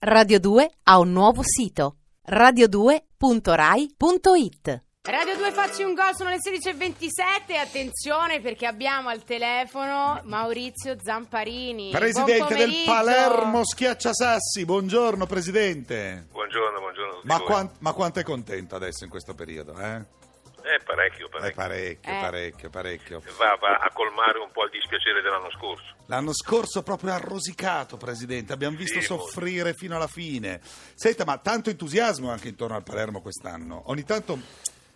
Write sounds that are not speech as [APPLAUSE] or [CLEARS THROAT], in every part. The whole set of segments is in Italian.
Radio 2 ha un nuovo sito radio2.rai.it Radio 2 facci un gol, sono le 16.27, attenzione perché abbiamo al telefono Maurizio Zamparini. Presidente del. Palermo Schiacciasassi, buongiorno Presidente. Buongiorno, buongiorno a tutti Ma, voi. quan- ma quanto è contento adesso in questo periodo? Eh? Eh, parecchio, Eh, parecchio. parecchio, Eh. parecchio, parecchio. Va, va a colmare un po' il dispiacere dell'anno scorso. L'anno scorso proprio ha rosicato, Presidente, abbiamo visto Sì, soffrire fino alla fine. Senta, ma tanto entusiasmo anche intorno al Palermo quest'anno. Ogni tanto,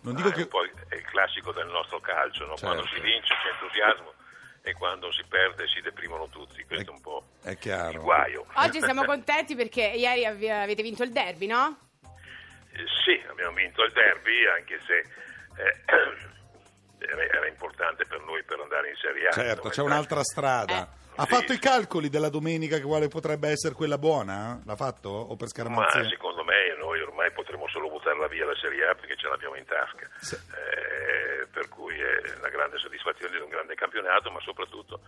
non dico Ah, è che... un po' il- è il classico del nostro calcio, no? quando Certo. si vince c'è entusiasmo e quando si perde si deprimono tutti. Questo è un po' È il chiaro. guaio. Oggi [LAUGHS] siamo contenti perché ieri avete vinto il derby, no? Eh, sì, abbiamo vinto il derby, anche se eh, [CLEARS THROAT] era, importante per noi per andare in Serie A. Certo, c'è un'altra strada. Ha Sì, fatto i calcoli della domenica che quale potrebbe essere quella buona? L'ha fatto? O per Ma scaramanzia? secondo me noi ormai potremo solo buttarla via la Serie A perché ce l'abbiamo in tasca. Sì. Eh, per cui è una grande soddisfazione di un grande campionato, ma soprattutto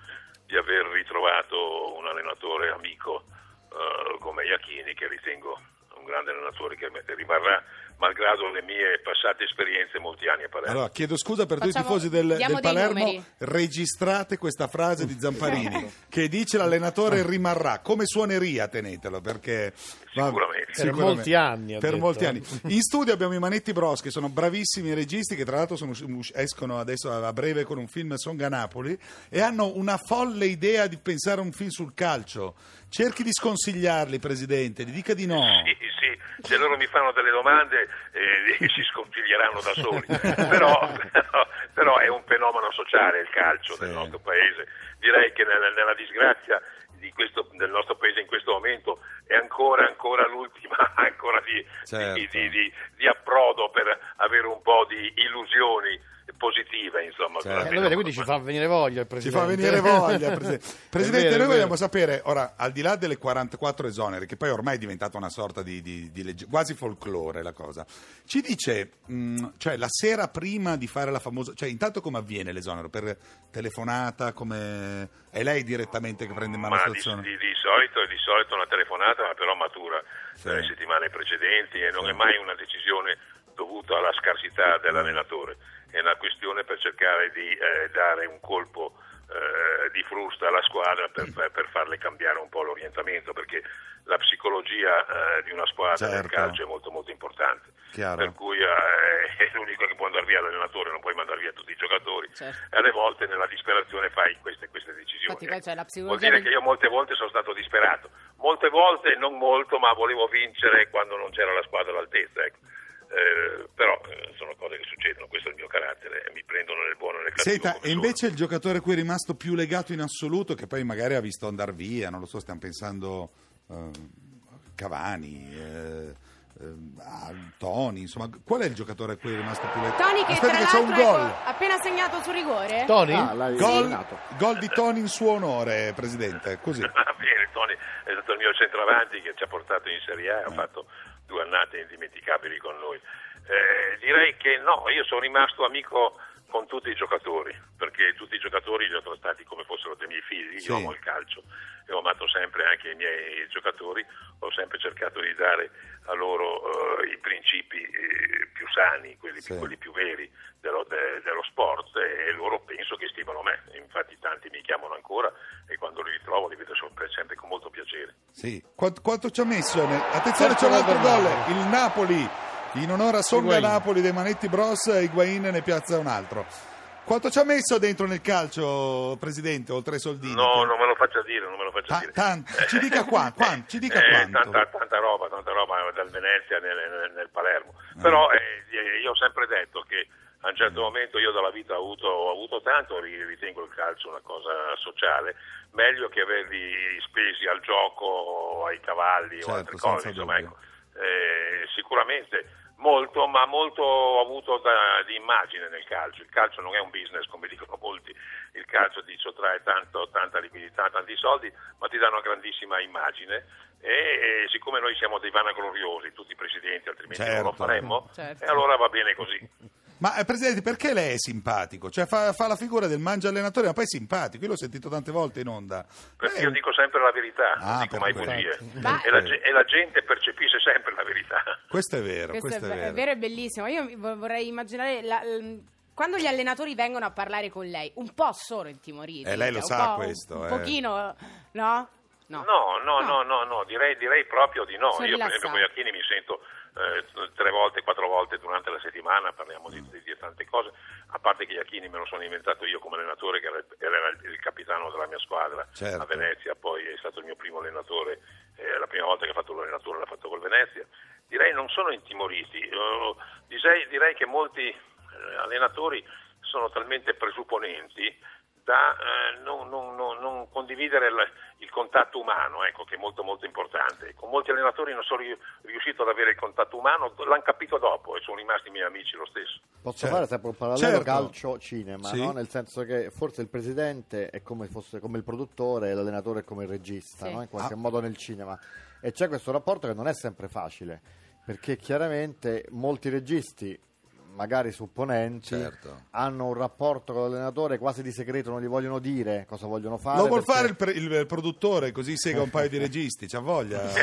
di aver ritrovato un allenatore amico eh, come Iachini, che ritengo un grande allenatore che rimarrà, malgrado le mie passate esperienze, molti anni a Palermo. Allora, chiedo scusa per tutti i Facciamo- tifosi del, del Palermo, registrate questa frase di Zamparini che dice l'allenatore rimarrà. Come suoneria tenetelo perché... va- Sicuramente. Per molti anni, Per molti anni. In studio abbiamo i Manetti Bros che sono bravissimi registi che tra l'altro sono escono adesso a breve con un film Songa Napoli e hanno una folle idea di pensare a un film sul calcio. Cerchi di sconsigliarli, Presidente, gli dica di no. Sì, se loro mi fanno delle domande eh, [LAUGHS] si sconsiglieranno da soli, [LAUGHS] però, però- però è un fenomeno sociale il calcio del Sì. nostro paese. Direi che nella, nella disgrazia di questo- del nostro paese in questo momento è ancora, ancora l'ultima [LAUGHS] ancora di, Certo. di- di- di- di approdo per avere un po' di illusioni positive. Insomma, Certo. Eh, lo vede, quindi ci fa venire voglia il Ci Presidente. fa venire voglia, [LAUGHS] Presidente. Presidente, vero, noi vogliamo sapere, ora, al di là delle 44 esonere, che poi ormai è diventata una sorta di, di- di legge- quasi folklore la cosa, ci dice, mh, cioè la sera prima di fare la famosa, cioè intanto come avviene l'esonero? Per telefonata, come... È lei direttamente che prende in mano la Ma di, situazione? di- di solito, di solito una telefonata, ma però matura Sì. nelle settimane precedenti e non Sì. è mai una decisione dovuta alla scarsità dell'allenatore, è una questione per cercare di eh, dare un colpo eh, di frusta alla squadra per, per- farle cambiare un po' l'orientamento, perché la psicologia eh, di una squadra nel Certo. calcio è molto molto importante. Chiaro. Per cui eh, [LAUGHS] è l'unico che può andare via l'allenatore, non puoi mandare via tutti i giocatori. Certo. E alle volte nella disperazione fai queste, queste decisioni. Infatti c'è la Vuol psicologia dire che io molte volte sono stato disperato, molte volte non molto, ma volevo vincere quando non c'era la squadra all'altezza. ecco. Eh, però eh, sono cose che succedono, questo è il mio carattere, e mi prendono nel buono e nel cattivo. Senta, e sono. invece il giocatore a cui è rimasto più legato in assoluto, che poi magari ha visto andare via, non lo so, stiamo pensando eh, Cavani, eh, eh, a Toni, insomma, qual è il giocatore a cui è rimasto più legato? Tony che Aspetta tra che c'è un l'altro gol. ecco, appena segnato su rigore. Tony? Ah, Gol, segnato. gol di Toni in suo onore, Presidente, così. [LAUGHS] Va bene, Tony è stato il mio centravanti che ci ha portato in Serie A, ha fatto due annate indimenticabili con noi. Eh, direi che no, io sono rimasto amico con tutti i giocatori, perché tutti i giocatori li ho trattati come fossero dei miei figli, Sì. io amo il calcio e ho amato sempre anche i miei giocatori, ho sempre cercato di dare a loro eh, i principi eh, più sani, quelli, Sì. quelli più veri dello, de- dello sport e loro penso che stimano me, infatti tanti mi chiamano ancora e quando li ritrovo li vedo sempre, sempre con molto piacere. Sì. Quanto, quanto ci ha messo? ne- Attenzione, c'è un altro gol il Napoli, in onore a Songa Higuain. Napoli dei Manetti Bros, Higuain ne piazza un altro. Quanto ci ha messo dentro nel calcio, Presidente, oltre ai soldini? No, non me lo faccia dire, non me lo faccia Ta- dire. tanto. Ci dica qua- qua- ci dica [LAUGHS] Eh, quanto. Tanta, tanta roba, tanta roba dal Venezia nel, nel- nel Palermo. Ah. Però eh, io ho sempre detto che a un certo momento io dalla vita ho avuto, ho avuto tanto, ri- ritengo il calcio una cosa sociale, meglio che averli spesi al gioco, ai cavalli Certo, o altre cose. Insomma, ecco. Eh, sicuramente molto, ma molto ho avuto da- di immagine nel calcio. Il calcio non è un business come dicono molti, il calcio ti sottrae tanto, tanta liquidità, tanti soldi, ma ti dà una grandissima immagine. E, e siccome noi siamo dei vanagloriosi, tutti i presidenti, altrimenti non lo Certo. faremmo, Certo. e allora va bene così. [LAUGHS] Ma eh, Presidente, perché lei è simpatico? Cioè fa, fa la figura del mangia allenatore, ma poi è simpatico. Io l'ho sentito tante volte in onda. Perché Eh, io dico sempre la verità, Ah, non dico mai bugie. Ma- E, la, e la gente percepisce sempre la verità. Questo è vero, Questo, questo, è, ve- è vero e bellissimo. Io vorrei immaginare la- l- quando gli allenatori vengono a parlare con lei, un po' sono intimoriti. Eh, lei lo un sa po', questo, Un, eh. pochino, no? No, no, no, no, no, direi, direi proprio di no. Sono Io per esempio con. Iachini mi sento eh, tre volte, quattro volte durante la settimana, parliamo di, di- di tante cose, a parte che Iachini me lo sono inventato io come allenatore, che era, il- era il, il capitano della mia squadra Certo. a Venezia, poi è stato il mio primo allenatore, eh, la prima volta che ha fatto l'allenatore l'ha fatto col Venezia. Direi non sono intimoriti, Eh, direi, direi che molti eh, allenatori sono talmente presupponenti da eh, non- non condividere il, il contatto umano, ecco, che è molto molto importante. Con molti allenatori non sono ri- riuscito ad avere il contatto umano, l'hanno capito dopo e sono rimasti miei amici lo stesso. Posso Certo. fare sempre un parallelo Certo. calcio-cinema, Sì. no? nel senso che forse il presidente è come, fosse, come il produttore e l'allenatore è come il regista, Sì. no? in qualche Ah. modo nel cinema. E c'è questo rapporto che non è sempre facile, perché chiaramente molti registi, magari supponenti, Certo. hanno un rapporto con l'allenatore quasi di segreto, non gli vogliono dire cosa vogliono fare. Lo vuol perché- fare il, pre- il produttore, così sega un paio di registi, c'ha voglia. [LAUGHS] e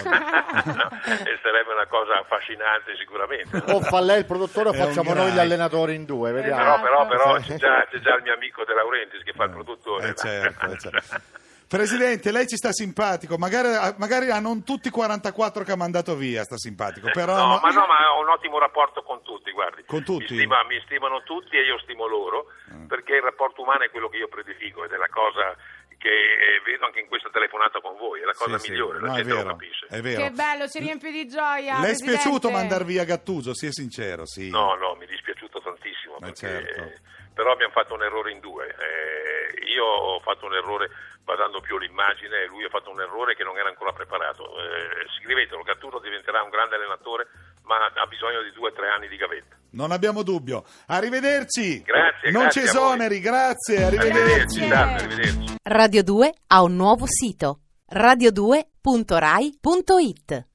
sarebbe una cosa affascinante sicuramente. O fa lei il produttore o È facciamo noi gli allenatori in due, vediamo. Però, però, però Sì. c'è, già, c'è già il mio amico De Laurentiis che fa il produttore. Eh, certo, eh, certo. Presidente, lei ci sta simpatico, magari, magari a non tutti i 44 che ha mandato via sta simpatico, però... no, ma no, ma ho un ottimo rapporto con tutti, guardi. Con tutti? Mi, stima- mi stimano tutti e io stimo loro, Mm. perché il rapporto umano è quello che io prediligo ed è la cosa che eh, vedo anche in questa telefonata con voi, è la cosa Sì, sì. migliore, la No, è gente lo vero, capisce. è vero. Che bello, ci riempie di gioia. Le è spiaciuto mandar via Gattuso, sia sincero, sì. No, no, mi è dispiaciuto tantissimo, Ma perché, certo. però abbiamo fatto un errore in due. Io ho fatto un errore basando più l'immagine e lui ha fatto un errore che non era ancora preparato. Eh, scrivetelo, Gattuso diventerà un grande allenatore, ma ha bisogno di due o tre anni di gavetta. Non abbiamo dubbio. Arrivederci. Grazie, Non grazie ci esoneri, grazie, Arrivederci, arrivederci. salve, arrivederci. Radio 2 ha un nuovo sito radio2.rai.it